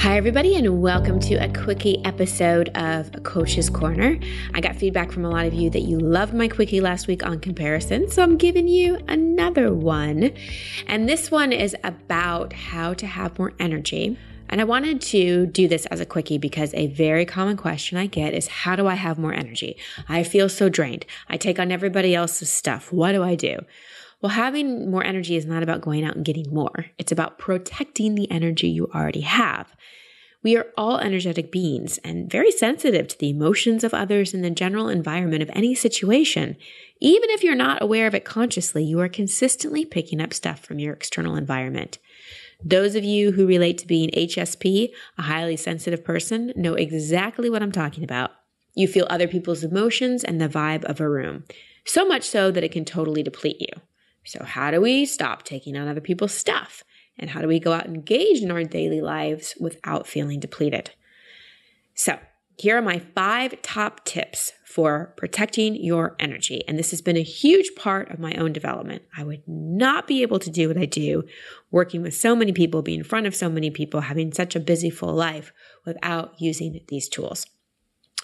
Hi, everybody, and welcome to a quickie episode of Coach's Corner. I got feedback from a lot of you that you loved my quickie last week on comparison, so I'm giving you another one. And this one is about how to have more energy. And I wanted to do this as a quickie because a very common question I get is how do I have more energy? I feel so drained. I take on everybody else's stuff. What do I do? Well, having more energy is not about going out and getting more. It's about protecting the energy you already have. We are all energetic beings and very sensitive to the emotions of others and the general environment of any situation. Even if you're not aware of it consciously, you are consistently picking up stuff from your external environment. Those of you who relate to being HSP, a highly sensitive person, know exactly what I'm talking about. You feel other people's emotions and the vibe of a room, so much so that it can totally deplete you. So, how do we stop taking on other people's stuff? And how do we go out and engage in our daily lives without feeling depleted? So, here are my five top tips for protecting your energy. And this has been a huge part of my own development. I would not be able to do what I do working with so many people, being in front of so many people, having such a busy, full life without using these tools.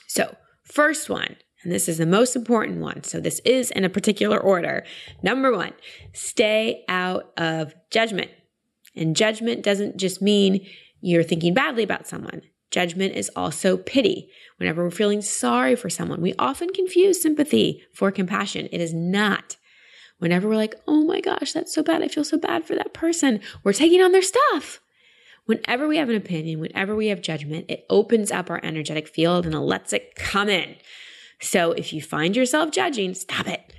So, first one and this is the most important one. So this is in a particular order. Number one, stay out of judgment. And judgment doesn't just mean you're thinking badly about someone. Judgment is also pity. Whenever we're feeling sorry for someone, we often confuse sympathy for compassion. It is not. Whenever we're like, oh my gosh, that's so bad. I feel so bad for that person. We're taking on their stuff. Whenever we have an opinion, whenever we have judgment, it opens up our energetic field and it lets it come in. So if you find yourself judging, stop it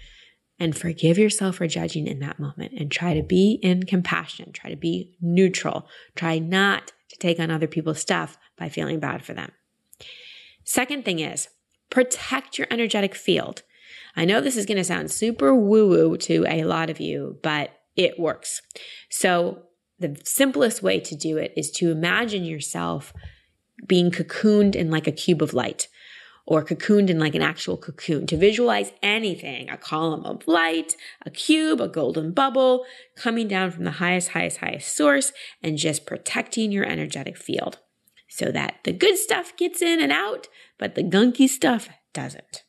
and forgive yourself for judging in that moment and try to be in compassion, try to be neutral, try not to take on other people's stuff by feeling bad for them. Second thing is protect your energetic field. I know this is going to sound super woo woo to a lot of you, but it works. So, the simplest way to do it is to imagine yourself being cocooned in like a cube of light or cocooned in like an actual cocoon to visualize anything a column of light, a cube, a golden bubble coming down from the highest, highest, highest source and just protecting your energetic field so that the good stuff gets in and out, but the gunky stuff doesn't.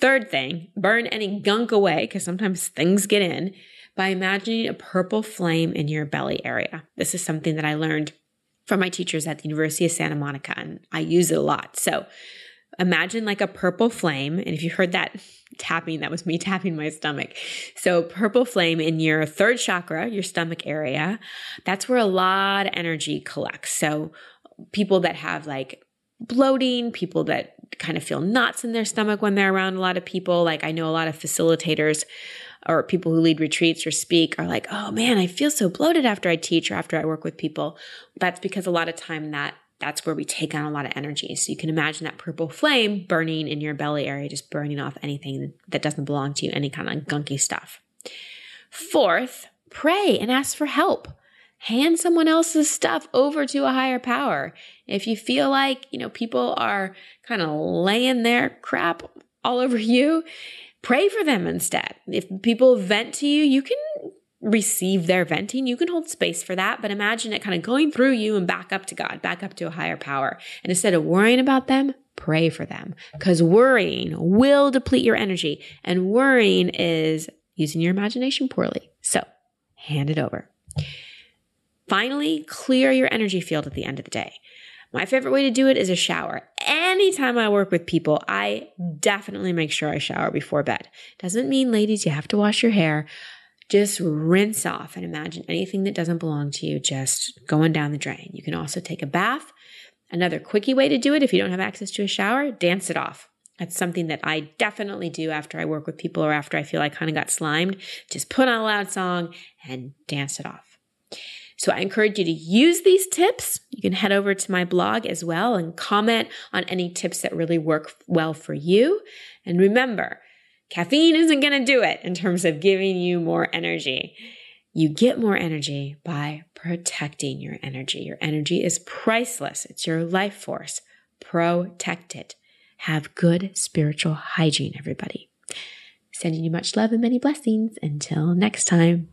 Third thing, burn any gunk away because sometimes things get in by imagining a purple flame in your belly area. This is something that I learned from my teachers at the University of Santa Monica, and I use it a lot. So, imagine like a purple flame. And if you heard that tapping, that was me tapping my stomach. So, purple flame in your third chakra, your stomach area, that's where a lot of energy collects. So, people that have like bloating, people that kind of feel knots in their stomach when they're around a lot of people, like I know a lot of facilitators or people who lead retreats or speak are like, oh man, I feel so bloated after I teach or after I work with people. That's because a lot of time that that's where we take on a lot of energy. So you can imagine that purple flame burning in your belly area, just burning off anything that doesn't belong to you, any kind of gunky stuff. Fourth, pray and ask for help. Hand someone else's stuff over to a higher power. If you feel like, you know, people are kind of laying their crap all over you, pray for them instead. If people vent to you, you can receive their venting, you can hold space for that, but imagine it kind of going through you and back up to God, back up to a higher power. And instead of worrying about them, pray for them because worrying will deplete your energy and worrying is using your imagination poorly. So hand it over. Finally, clear your energy field at the end of the day. My favorite way to do it is a shower. Anytime I work with people, I definitely make sure I shower before bed. Doesn't mean, ladies, you have to wash your hair. Just rinse off and imagine anything that doesn't belong to you just going down the drain. You can also take a bath. Another quickie way to do it if you don't have access to a shower, dance it off. That's something that I definitely do after I work with people or after I feel I kind of got slimed. Just put on a loud song and dance it off. So I encourage you to use these tips. You can head over to my blog as well and comment on any tips that really work well for you. And remember, Caffeine isn't going to do it in terms of giving you more energy. You get more energy by protecting your energy. Your energy is priceless, it's your life force. Protect it. Have good spiritual hygiene, everybody. Sending you much love and many blessings. Until next time.